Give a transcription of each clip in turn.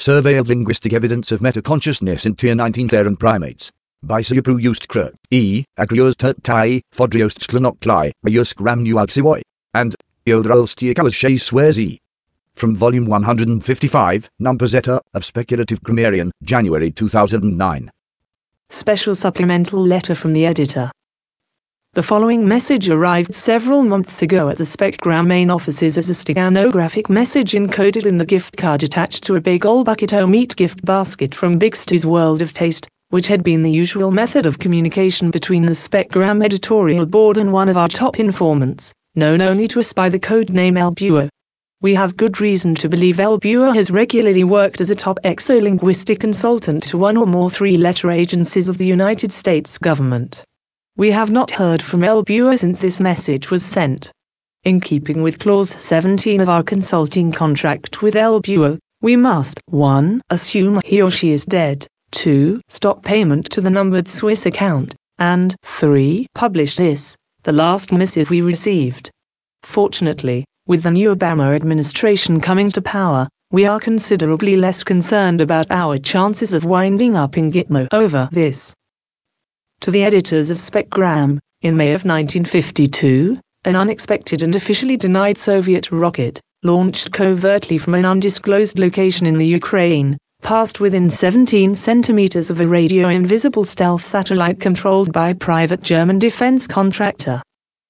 Survey of Linguistic Evidence of Metaconsciousness in Tier 19 Terran Primates. By Siapru Kruk, E. Agrios Tai, Fodrios Sklanoktlai, Ayusk Ramnualsiwoi, and Yodralstiakalas Shay Swerzy. From Volume 155, Number Zeta, of Speculative Grammarian, January 2009. Special supplemental letter from the editor. The following message arrived several months ago at the Specgram main offices as a steganographic message encoded in the gift card attached to a big old bucket o meat gift basket from Big Stu's World of Taste, which had been the usual method of communication between the Specgram editorial board and one of our top informants, known only to us by the code name El. We have good reason to believe El has regularly worked as a top exolinguistic consultant to one or more three-letter agencies of the United States government. We have not heard from El Buer since this message was sent. In keeping with Clause 17 of our consulting contract with El Buer, we must 1. Assume he or she is dead, 2. Stop payment to the numbered Swiss account, and 3. Publish this, the last missive we received. Fortunately, with the new Obama administration coming to power, we are considerably less concerned about our chances of winding up in Gitmo over this to the editors of Specgram, in May of 1952, an unexpected and officially denied Soviet rocket, launched covertly from an undisclosed location in the Ukraine, passed within 17 centimeters of a radio-invisible stealth satellite controlled by private German defense contractor.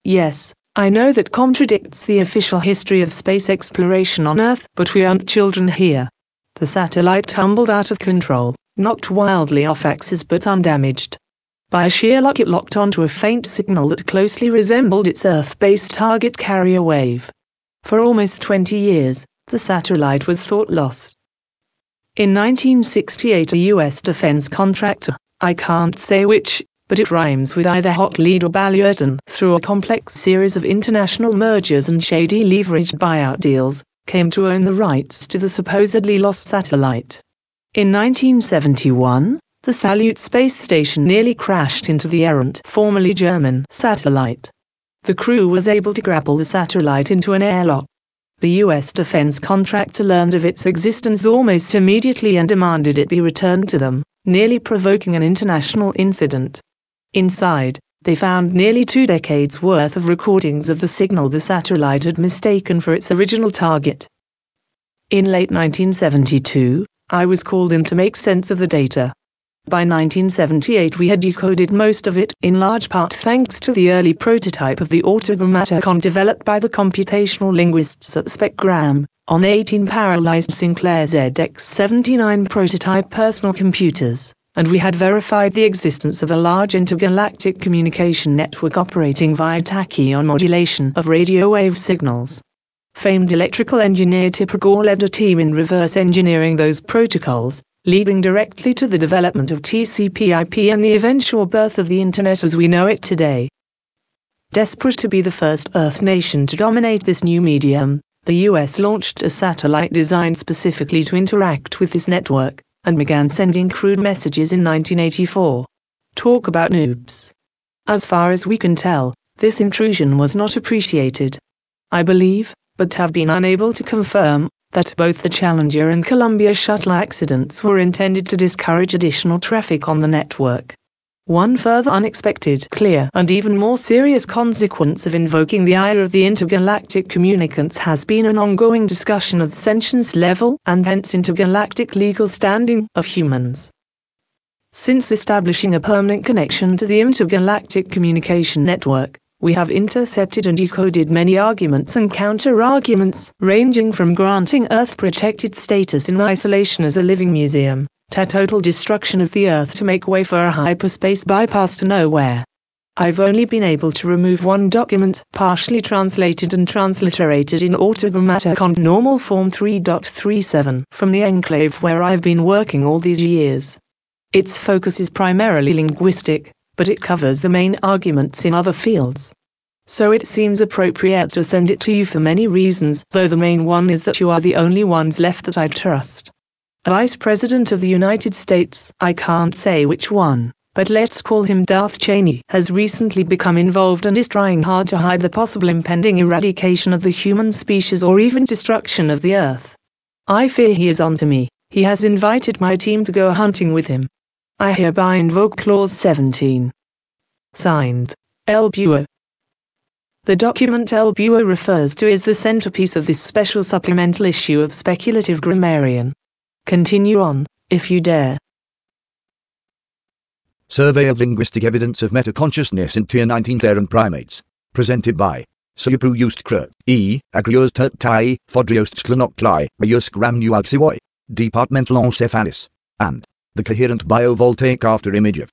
Yes, I know that contradicts the official history of space exploration on Earth, but we aren't children here. The satellite tumbled out of control, knocked wildly off axis but undamaged. By sheer luck it locked onto a faint signal that closely resembled its Earth-based target carrier wave. For almost 20 years, the satellite was thought lost. In 1968 a US defense contractor, I can't say which, but it rhymes with either Hochlied or Balyurton, through a complex series of international mergers and shady leveraged buyout deals, came to own the rights to the supposedly lost satellite. In 1971, the Salyut space station nearly crashed into the errant, formerly German, satellite. The crew was able to grapple the satellite into an airlock. The US defense contractor learned of its existence almost immediately and demanded it be returned to them, nearly provoking an international incident. Inside, they found nearly two decades worth of recordings of the signal the satellite had mistaken for its original target. In late 1972, I was called in to make sense of the data. By 1978 we had decoded most of it, in large part thanks to the early prototype of the autogrammaticon developed by the computational linguists at Specgram, on 18 parallelized Sinclair ZX79 prototype personal computers, and we had verified the existence of a large intergalactic communication network operating via tachyon modulation of radio wave signals. Famed electrical engineer Tipper Gore led a team in reverse engineering those protocols, leading directly to the development of TCP/IP and the eventual birth of the Internet as we know it today. Desperate to be the first Earth nation to dominate this new medium, the US launched a satellite designed specifically to interact with this network, and began sending crude messages in 1984. Talk about noobs. As far as we can tell, this intrusion was not appreciated. I believe, but have been unable to confirm, that both the Challenger and Columbia shuttle accidents were intended to discourage additional traffic on the network. One further unexpected, clear, and even more serious consequence of invoking the ire of the intergalactic communicants has been an ongoing discussion of the sentience level and hence intergalactic legal standing of humans. Since establishing a permanent connection to the intergalactic communication network, we have intercepted and decoded many arguments and counter-arguments, ranging from granting Earth-protected status in isolation as a living museum, to total destruction of the Earth to make way for a hyperspace bypass to nowhere. I've only been able to remove one document, partially translated and transliterated in Autogrammaticon normal form 3.37, from the enclave where I've been working all these years. Its focus is primarily linguistic, but it covers the main arguments in other fields. So it seems appropriate to send it to you for many reasons, though the main one is that you are the only ones left that I trust. Vice President of the United States, I can't say which one, but let's call him Darth Cheney, has recently become involved and is trying hard to hide the possible impending eradication of the human species or even destruction of the Earth. I fear he is onto me, He has invited my team to go hunting with him. I hereby invoke Clause 17. Signed, L. Buer. The document L. Buer refers to is the centerpiece of this special supplemental issue of Speculative Grammarian. Continue on, if you dare. Survey of Linguistic Evidence of Metaconsciousness in Tier 19 Terran Primates. Presented by Suyapru Just E. Agrios Tert Tai, Fodrios Sklonoklai, Mayusk Departmental Encephalus, and the Coherent Biovoltaic After Image of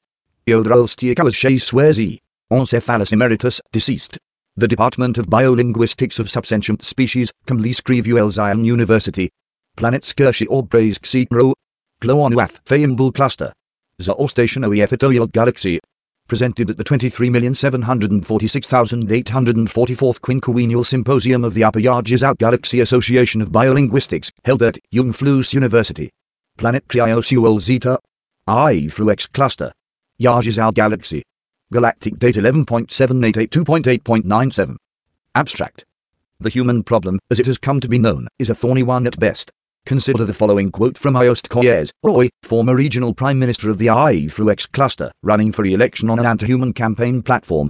Yodrolstiakawas Shea Swerzy, Encephalus Emeritus, deceased. The Department of Biolinguistics of Subsentient Species, Kamliskrievu Zion University. Planet Skirshy or Braze Ro. Gloanuath Fayumble Cluster. Zaor Station Oefetoyal Galaxy. Presented at the 23,746,844th Quinquennial Symposium of the Upper Yarges Out Galaxy Association of Biolinguistics, held at Jungflus University. Planet Criosuol Zeta. I Fluex Cluster. Yarges Out Galaxy. Galactic Date 11.788.2.8.97. Abstract. The human problem, as it has come to be known, is a thorny one at best. Consider the following quote from Iost Koyes, Roy, former regional prime minister of the IE-FLUX cluster, running for re-election on an anti-human campaign platform.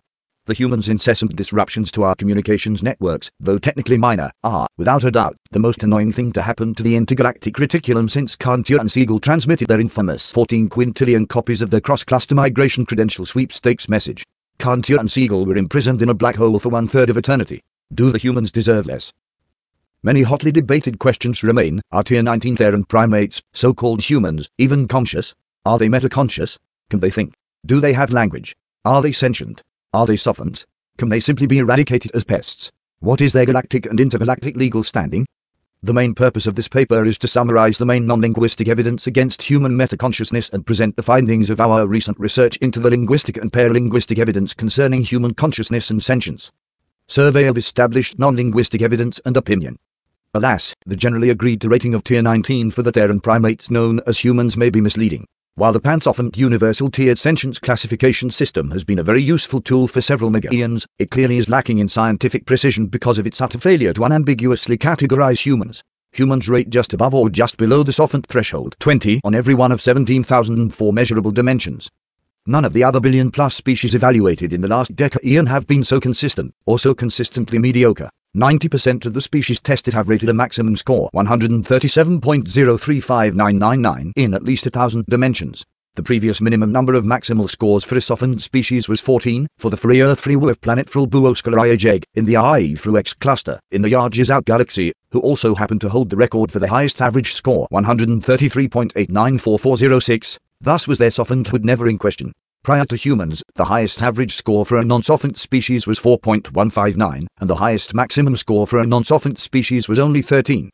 The human's incessant disruptions to our communications networks, though technically minor, are, without a doubt, the most annoying thing to happen to the intergalactic reticulum since Canter and Siegel transmitted their infamous 14 quintillion copies of the cross-cluster migration credential sweepstakes message. Canter and Siegel were imprisoned in a black hole for one-third of eternity. Do the humans deserve less? Many hotly debated questions remain. Are Tier 19 Terran primates, so-called humans, even conscious? Are they metaconscious? Can they think? Do they have language? Are they sentient? Are they sophons? Can they simply be eradicated as pests? What is their galactic and intergalactic legal standing? The main purpose of this paper is to summarize the main non-linguistic evidence against human metaconsciousness and present the findings of our recent research into the linguistic and paralinguistic evidence concerning human consciousness and sentience. Survey of established non-linguistic evidence and opinion. Alas, the generally agreed to rating of Tier 19 for the Terran primates known as humans may be misleading. While the Pansophant Universal Tiered Sentience Classification System has been a very useful tool for several mega eons, it clearly is lacking in scientific precision because of its utter failure to unambiguously categorize humans. Humans rate just above or just below the Sophant threshold, 20 on every one of 17,004 measurable dimensions. None of the other billion plus species evaluated in the last decade have been so consistent, or so consistently mediocre. 90% of the species tested have rated a maximum score 137.035999 in at least a thousand dimensions. The previous minimum number of maximal scores for a sophont species was 14, for the free Earth free wolf planet Frulbuoskalaria in the IE X cluster, in the Yarges galaxy, who also happened to hold the record for the highest average score 133.894406, Thus was their sophanhood never in question. Prior to humans, the highest average score for a non-sophant species was 4.159, and the highest maximum score for a non-sophant species was only 13.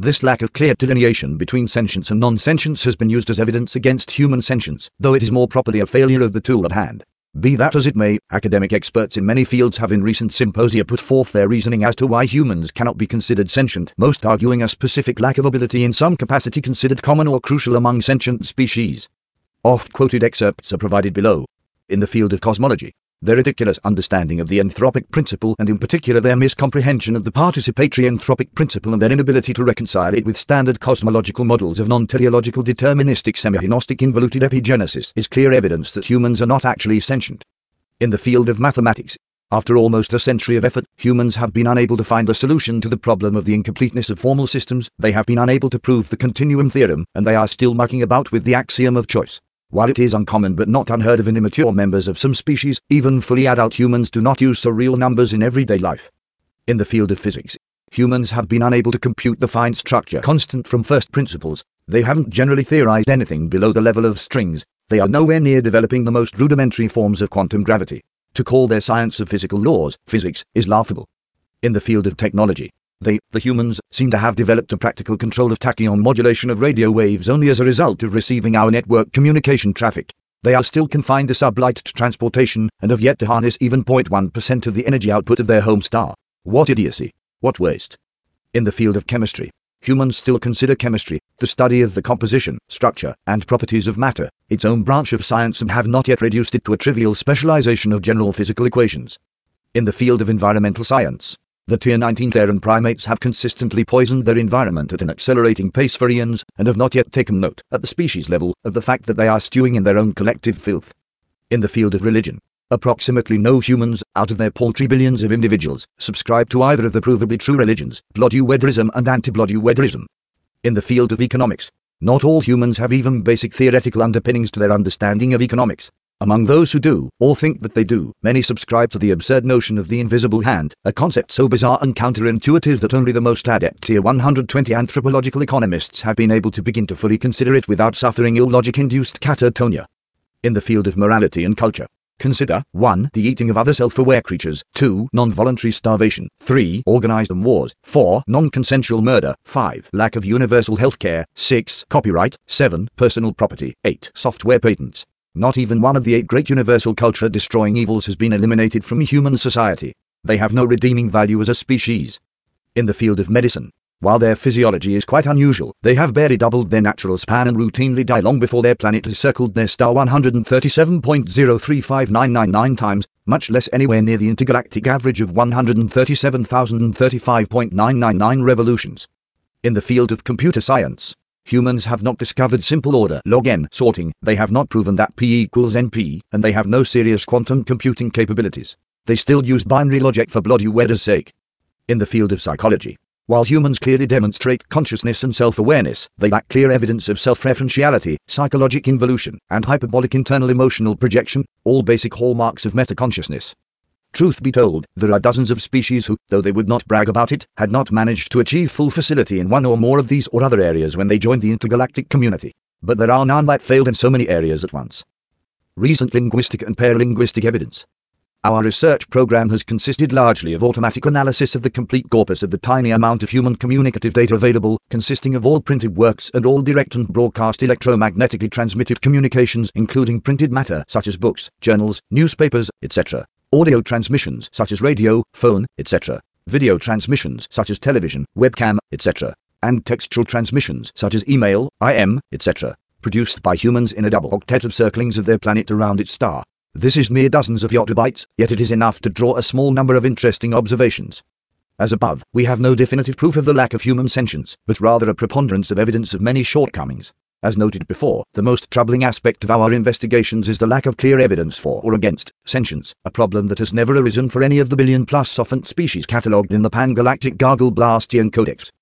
This lack of clear delineation between sentience and non-sentience has been used as evidence against human sentience, though it is more properly a failure of the tool at hand. Be that as it may, academic experts in many fields have in recent symposia put forth their reasoning as to why humans cannot be considered sentient, most arguing a specific lack of ability in some capacity considered common or crucial among sentient species. Oft-quoted excerpts are provided below. In the field of cosmology, their ridiculous understanding of the anthropic principle and in particular their miscomprehension of the participatory anthropic principle and their inability to reconcile it with standard cosmological models of non-teleological deterministic semi-gnostic involuted epigenesis is clear evidence that humans are not actually sentient. In the field of mathematics, after almost a century of effort, humans have been unable to find a solution to the problem of the incompleteness of formal systems, they have been unable to prove the continuum theorem, and they are still mucking about with the axiom of choice. While it is uncommon but not unheard of in immature members of some species, even fully adult humans do not use surreal numbers in everyday life. In the field of physics, humans have been unable to compute the fine structure constant from first principles. They haven't generally theorized anything below the level of strings. They are nowhere near developing the most rudimentary forms of quantum gravity. To call their science of physical laws physics is laughable. In the field of technology, they, the humans, seem to have developed a practical control of tachyon modulation of radio waves only as a result of receiving our network communication traffic. They are still confined to sublight transportation and have yet to harness even 0.1% of the energy output of their home star. What idiocy! What waste! In the field of chemistry, humans still consider chemistry, the study of the composition, structure, and properties of matter, its own branch of science and have not yet reduced it to a trivial specialization of general physical equations. In the field of environmental science, The tier 19 Terran primates have consistently poisoned their environment at an accelerating pace for eons and have not yet taken note, at the species level, of the fact that they are stewing in their own collective filth. In the field of religion, approximately no humans, out of their paltry billions of individuals, subscribe to either of the provably true religions, Blood-Uwedarism and anti-Blood-Uwedarism. In the field of economics, not all humans have even basic theoretical underpinnings to their understanding of economics. Among those who do, or think that they do, many subscribe to the absurd notion of the invisible hand, a concept so bizarre and counterintuitive that only the most adept tier 120 anthropological economists have been able to begin to fully consider it without suffering illogic-induced catatonia. In the field of morality and culture, Consider 1. The eating of other self-aware creatures 2. Non-voluntary starvation 3. Organized wars 4. Non-consensual murder 5. Lack of universal health care 6. Copyright 7. Personal property 8. Software patents not even one of the eight great universal culture destroying evils has been eliminated from human society. They have no redeeming value as a species. In the field of medicine, while their physiology is quite unusual, they have barely doubled their natural span and routinely die long before their planet has circled their star 137.035999 times, much less anywhere near the intergalactic average of 137,035.999 revolutions. In the field of computer science, Humans have not discovered simple order log n sorting, they have not proven that p equals np, and they have no serious quantum computing capabilities. They still use binary logic for Blood-Uweda's sake. In the field of psychology, while humans clearly demonstrate consciousness and self-awareness, they lack clear evidence of self-referentiality, psychologic involution, and hyperbolic internal emotional projection, all basic hallmarks of metaconsciousness. Truth be told, there are dozens of species who, though they would not brag about it, had not managed to achieve full facility in one or more of these or other areas when they joined the intergalactic community. But there are none that failed in so many areas at once. Recent linguistic and paralinguistic evidence. Our research program has consisted largely of automatic analysis of the complete corpus of the tiny amount of human communicative data available, consisting of all printed works and all direct and broadcast electromagnetically transmitted communications including printed matter such as books, journals, newspapers, etc audio transmissions such as radio, phone, etc., video transmissions such as television, webcam, etc., and textual transmissions such as email, IM, etc., produced by humans in a double octet of circlings of their planet around its star. This is mere dozens of yottabytes, yet it is enough to draw a small number of interesting observations. As above, we have no definitive proof of the lack of human sentience, but rather a preponderance of evidence of many shortcomings. As noted before, the most troubling aspect of our investigations is the lack of clear evidence for or against sentience, a problem that has never arisen for any of the billion-plus sophont species catalogued in the Pan-Galactic Gargle Blastian Codex.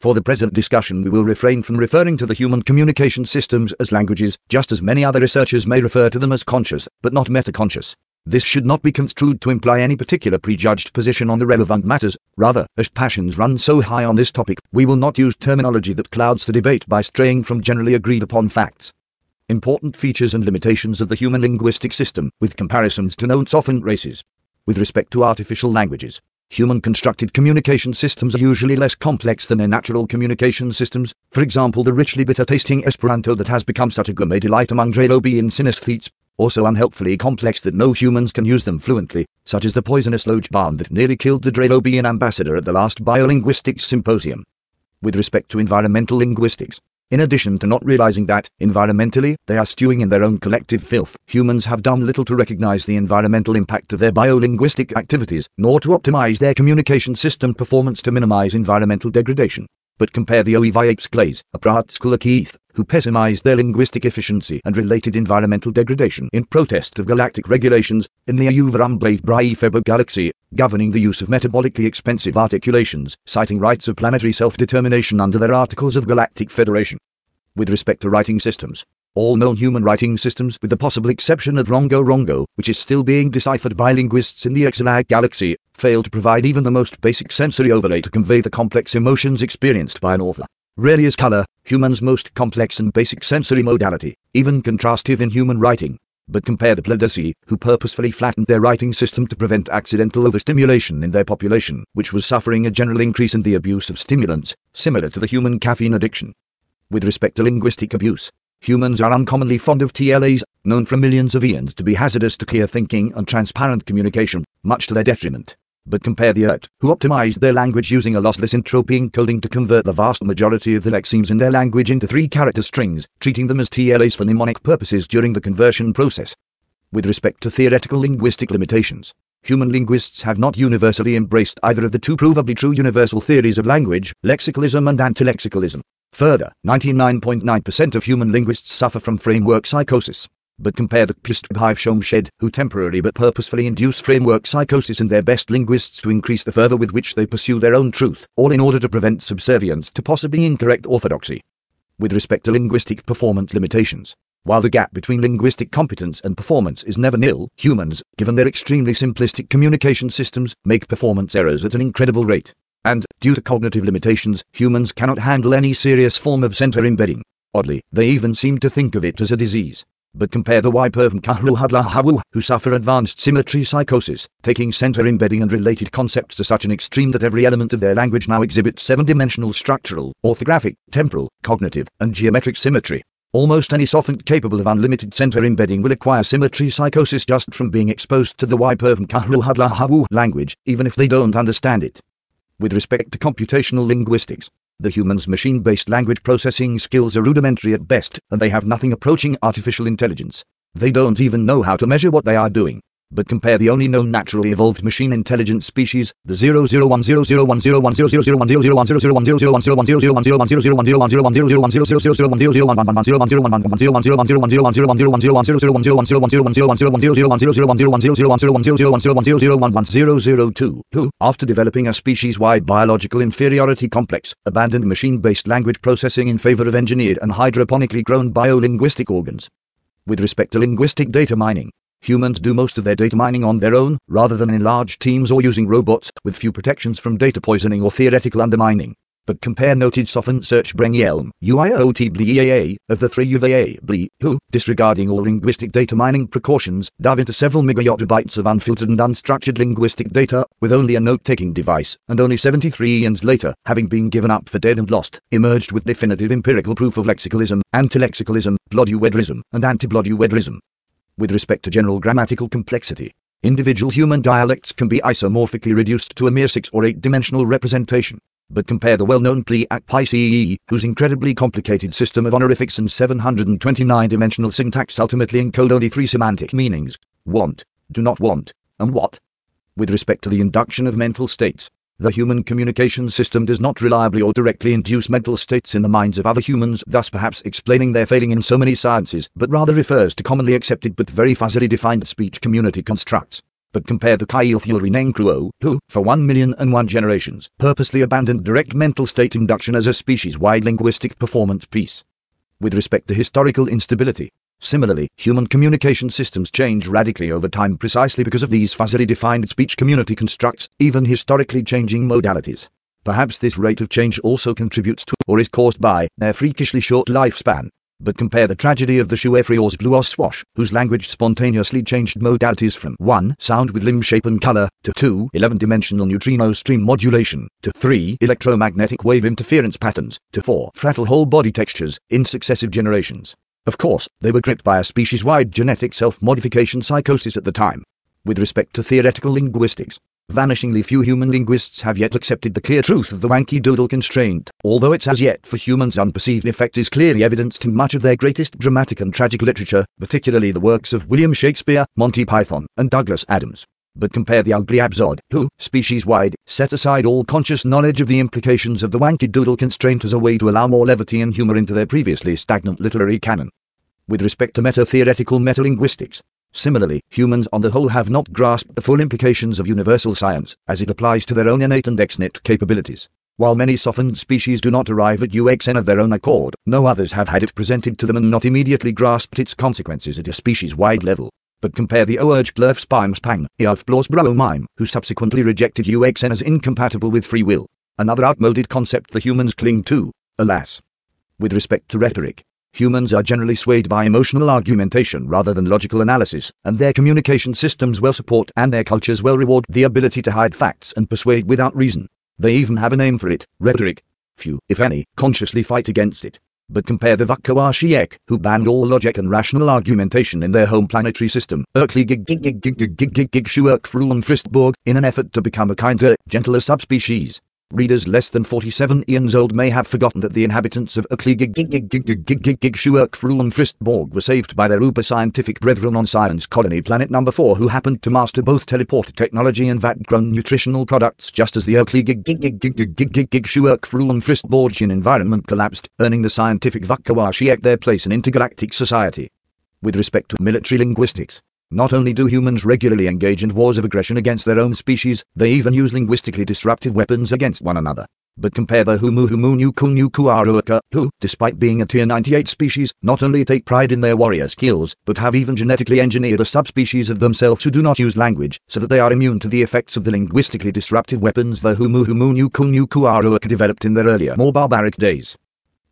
For the present discussion we will refrain from referring to the human communication systems as languages, just as many other researchers may refer to them as conscious, but not metaconscious. This should not be construed to imply any particular prejudged position on the relevant matters, rather, as passions run so high on this topic, we will not use terminology that clouds the debate by straying from generally agreed upon facts. Important features and limitations of the human linguistic system, with comparisons to known sophont races. With respect to artificial languages, Human constructed communication systems are usually less complex than their natural communication systems, for example the richly bitter tasting Esperanto that has become such a gourmet delight among Dralobian synesthetes, also unhelpfully complex that no humans can use them fluently, such as the poisonous Lojban that nearly killed the Dralobian ambassador at the last biolinguistics symposium. With respect to environmental linguistics, in addition to not realizing that, environmentally, they are stewing in their own collective filth, humans have done little to recognize the environmental impact of their biolinguistic activities, nor to optimize their communication system performance to minimize environmental degradation but compare the Oevipes clays, a Prahatskula Keith, who pessimized their linguistic efficiency and related environmental degradation in protest of galactic regulations in the Ayuvarumblave Braifebo galaxy, governing the use of metabolically expensive articulations, citing rights of planetary self-determination under their Articles of Galactic Federation. With respect to writing systems, all known human writing systems, with the possible exception of Rongo Rongo, which is still being deciphered by linguists in the Exelag galaxy, fail to provide even the most basic sensory overlay to convey the complex emotions experienced by an author. Rarely is color, human's most complex and basic sensory modality, even contrastive in human writing. But compare the Pladaci, who purposefully flattened their writing system to prevent accidental overstimulation in their population, which was suffering a general increase in the abuse of stimulants, similar to the human caffeine addiction. With respect to linguistic abuse, Humans are uncommonly fond of TLAs, known for millions of eons to be hazardous to clear thinking and transparent communication, much to their detriment. But compare the ERT, who optimized their language using a lossless entropy encoding to convert the vast majority of the lexemes in their language into three-character strings, treating them as TLAs for mnemonic purposes during the conversion process. With respect to theoretical linguistic limitations, human linguists have not universally embraced either of the two provably true universal theories of language, lexicalism and antilexicalism. Further, 99.9% of human linguists suffer from framework psychosis. But compare the Pistbhive Shomshed, who temporarily but purposefully induce framework psychosis in their best linguists to increase the fervor with which they pursue their own truth, all in order to prevent subservience to possibly incorrect orthodoxy. With respect to linguistic performance limitations, while the gap between linguistic competence and performance is never nil, humans, given their extremely simplistic communication systems, make performance errors at an incredible rate and, due to cognitive limitations, humans cannot handle any serious form of center embedding. Oddly, they even seem to think of it as a disease. But compare the Wiperv and Kahulhadlahawu, who suffer advanced symmetry psychosis, taking center embedding and related concepts to such an extreme that every element of their language now exhibits seven-dimensional structural, orthographic, temporal, cognitive, and geometric symmetry. Almost any sophont capable of unlimited center embedding will acquire symmetry psychosis just from being exposed to the Wiperv and Kahulhadlahawu language, even if they don't understand it. With respect to computational linguistics, the human's machine based language processing skills are rudimentary at best, and they have nothing approaching artificial intelligence. They don't even know how to measure what they are doing. But compare the only known naturally evolved machine intelligent species, the 00100000000000000000000000000000000000000000000000000000000000000000000000000000000000000000000000000000000000000000000000000000000000000000000000000000000000000000000000000000000000000000000000000000000000000000000000000000000000000000000000000000000000000000000000000000000000000000000000000000000000000000000000000000000000000000000000000000000000000000000000000000000000000000000000000000000000000000000000000000000000000000000000000000000000000000000000000000000000000000000000000000000000000000000000000000000000000000000000000000000000000000000000000000000000000000000000000000000000000000000000000000000000000000000000000000000000000000000000000000000000000000000000000000000000000000000000000000000000000000000000000000000000000000000000000000000000000000000 humans do most of their data mining on their own, rather than in large teams or using robots, with few protections from data poisoning or theoretical undermining but compare noted softened search BLEAA, of the 3 UVA BLE, who, disregarding all linguistic data mining precautions, dive into several megayottabytes of unfiltered and unstructured linguistic data, with only a note-taking device, and only 73 years later, having been given up for dead and lost, emerged with definitive empirical proof of lexicalism, antilexicalism, bloduedrism, and antibloduedrism. With respect to general grammatical complexity, individual human dialects can be isomorphically reduced to a mere six or eight dimensional representation but compare the well-known Pliac-Pi-CEE, whose incredibly complicated system of honorifics and 729-dimensional syntax ultimately encode only three semantic meanings, want, do not want, and what. With respect to the induction of mental states, the human communication system does not reliably or directly induce mental states in the minds of other humans, thus perhaps explaining their failing in so many sciences, but rather refers to commonly accepted but very fuzzily defined speech community constructs but compared to Kyle Thiel who, for one million and one generations, purposely abandoned direct mental state induction as a species-wide linguistic performance piece. With respect to historical instability, Similarly, human communication systems change radically over time precisely because of these fuzzily defined speech community constructs, even historically changing modalities. Perhaps this rate of change also contributes to, or is caused by, their freakishly short lifespan, but compare the tragedy of the Chouefrior's blue swash, whose language spontaneously changed modalities from 1. Sound with limb shape and color, to 2. 11-dimensional neutrino stream modulation, to 3. Electromagnetic wave interference patterns, to 4. Fractal whole body textures, in successive generations. Of course, they were gripped by a species-wide genetic self-modification psychosis at the time. With respect to theoretical linguistics, Vanishingly few human linguists have yet accepted the clear truth of the Wanky Doodle constraint, although its as yet for humans unperceived effect is clearly evidenced in much of their greatest dramatic and tragic literature, particularly the works of William Shakespeare, Monty Python, and Douglas Adams. But compare the ugly Abzod, who, species-wide, set aside all conscious knowledge of the implications of the Wanky Doodle constraint as a way to allow more levity and humour into their previously stagnant literary canon. With respect to meta-theoretical metalinguistics, Similarly, humans on the whole have not grasped the full implications of universal science as it applies to their own innate and extant capabilities. While many sophont species do not arrive at UXN of their own accord, no others have had it presented to them and not immediately grasped its consequences at a species-wide level. But compare the Oerge Blurf Spimes Pang, Earth Mime, who subsequently rejected UXN as incompatible with free will, another outmoded concept the humans cling to, alas. With respect to rhetoric, Humans are generally swayed by emotional argumentation rather than logical analysis, and their communication systems well support and their cultures well reward the ability to hide facts and persuade without reason. They even have a name for it, rhetoric. Few, if any, consciously fight against it. But compare the Vukovar who banned all logic and rational argumentation in their home planetary system, Erkli Gig Gig Gig Gig Gig Gig Gig in an effort to become a kinder, gentler subspecies. Readers less than 47 eons old may have forgotten that the inhabitants of Fristborg were saved by their uber scientific brethren on Colony Planet Number 4 who happened to master both teleport technology and vat-grown nutritional products just as the environment collapsed, earning the scientific their place in intergalactic society. With respect to military linguistics, not only do humans regularly engage in wars of aggression against their own species, they even use linguistically disruptive weapons against one another. But compare the Humu Humu Nuku who, despite being a tier 98 species, not only take pride in their warrior skills, but have even genetically engineered a subspecies of themselves who do not use language, so that they are immune to the effects of the linguistically disruptive weapons the Humu Humu Nuku developed in their earlier, more barbaric days.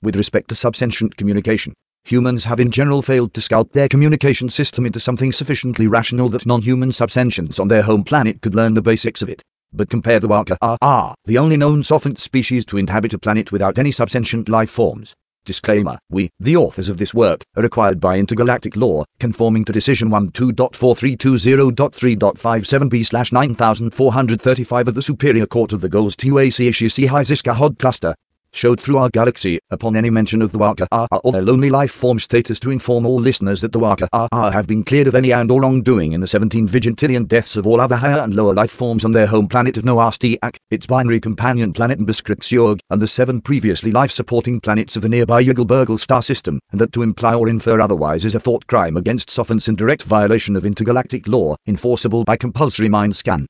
With respect to subsentient communication, humans have in general failed to sculpt their communication system into something sufficiently rational that non-human subsentients on their home planet could learn the basics of it. But compare the Waka are the only known sophont species to inhabit a planet without any subsentient life forms. Disclaimer, we, the authors of this work, are required by intergalactic law, conforming to Decision 12.4320.3.57b slash 9435 of the Superior Court of the Goals TUAC Ishisi Hiziska Hod Cluster, showed through our galaxy upon any mention of the Waka or their lonely life form status to inform all listeners that the Waka have been cleared of any and or wrongdoing in the 17 vigintillion deaths of all other higher and lower life forms on their home planet of Noastiak, its binary companion planet Mbiskrixyorg, and the seven previously life-supporting planets of the nearby Yugelbergel star system, and that to imply or infer otherwise is a thought crime against Sophons in direct violation of intergalactic law, enforceable by compulsory mind scan.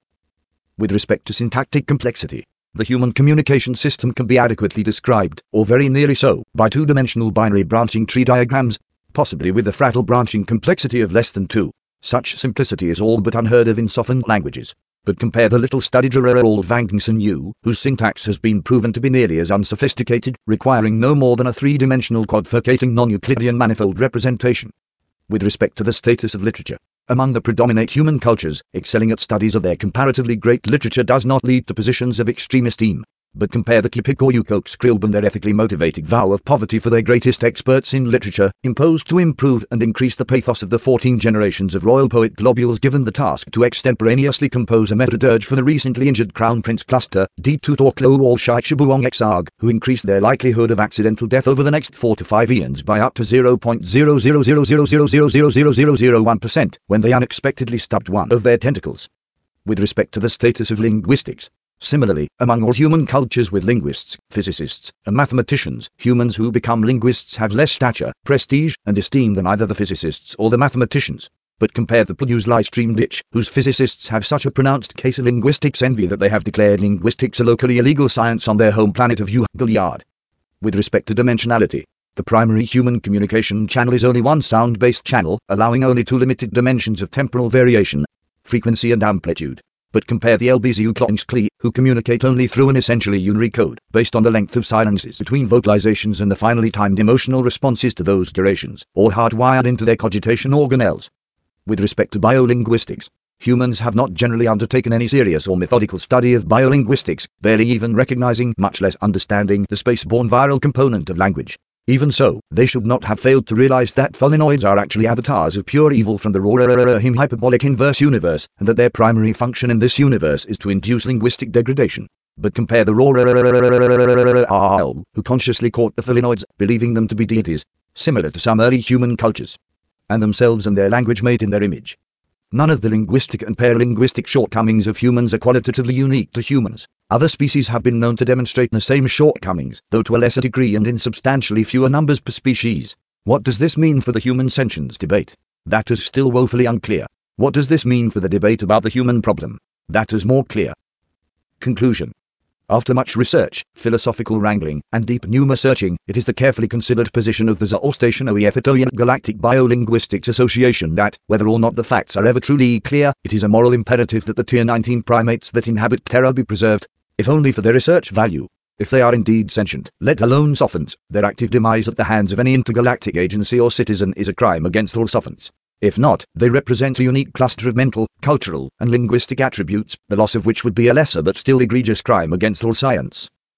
With respect to syntactic complexity, the human communication system can be adequately described, or very nearly so, by two-dimensional binary branching tree diagrams, possibly with a fractal branching complexity of less than 2. Such simplicity is all but unheard of in sophont languages. But compare the little studied old Vangson U, whose syntax has been proven to be nearly as unsophisticated, requiring no more than a three-dimensional quadfurcating non-Euclidean manifold representation. With respect to the status of literature, among the predominant human cultures, excelling at studies of their comparatively great literature does not lead to positions of extreme esteem. But compare the Kipikoyukok Skrilb and their ethically motivated vow of poverty for their greatest experts in literature, imposed to improve and increase the pathos of the 14 generations of royal poet globules given the task to extemporaneously compose a meta-dirge for the recently injured Crown Prince cluster, D2 Torklo Wal Shai Shabuong Exarg, who increased their likelihood of accidental death over the next 4 to 5 eons by up to 0.00000000001% when they unexpectedly stubbed one of their tentacles. With respect to the status of linguistics, Similarly, among all human cultures with linguists, physicists, and mathematicians, humans who become linguists have less stature, prestige, and esteem than either the physicists or the mathematicians. But compare the News livestream ditch, whose physicists have such a pronounced case of linguistics envy that they have declared linguistics a locally illegal science on their home planet of Yard. With respect to dimensionality, the primary human communication channel is only one sound-based channel, allowing only two limited dimensions of temporal variation, frequency and amplitude but compare the LBZU Klonskli, who communicate only through an essentially unary code, based on the length of silences between vocalizations and the finely timed emotional responses to those durations, all hardwired into their cogitation organelles. With respect to biolinguistics, humans have not generally undertaken any serious or methodical study of biolinguistics, barely even recognizing, much less understanding, the space-borne viral component of language. Even so, they should not have failed to realize that pholinoids are actually avatars of pure evil from the Rorarim hyperbolic inverse universe, and that their primary function in this universe is to induce linguistic degradation. But compare the Rorarim who consciously caught the pholinoids, believing them to be deities, similar to some early human cultures, and themselves and their language made in their image. None of the linguistic and paralinguistic shortcomings of humans are qualitatively unique to humans. Other species have been known to demonstrate the same shortcomings, though to a lesser degree and in substantially fewer numbers per species. What does this mean for the human sentience debate? That is still woefully unclear. What does this mean for the debate about the human problem? That is more clear. Conclusion after much research, philosophical wrangling, and deep pneuma searching, it is the carefully considered position of the Zoroastrian Oethitoyan Galactic Biolinguistics Association that, whether or not the facts are ever truly clear, it is a moral imperative that the Tier 19 primates that inhabit Terra be preserved, if only for their research value. If they are indeed sentient, let alone sophons, their active demise at the hands of any intergalactic agency or citizen is a crime against all sophons. If not, they represent a unique cluster of mental, cultural, and linguistic attributes, the loss of which would be a lesser but still egregious crime against all science.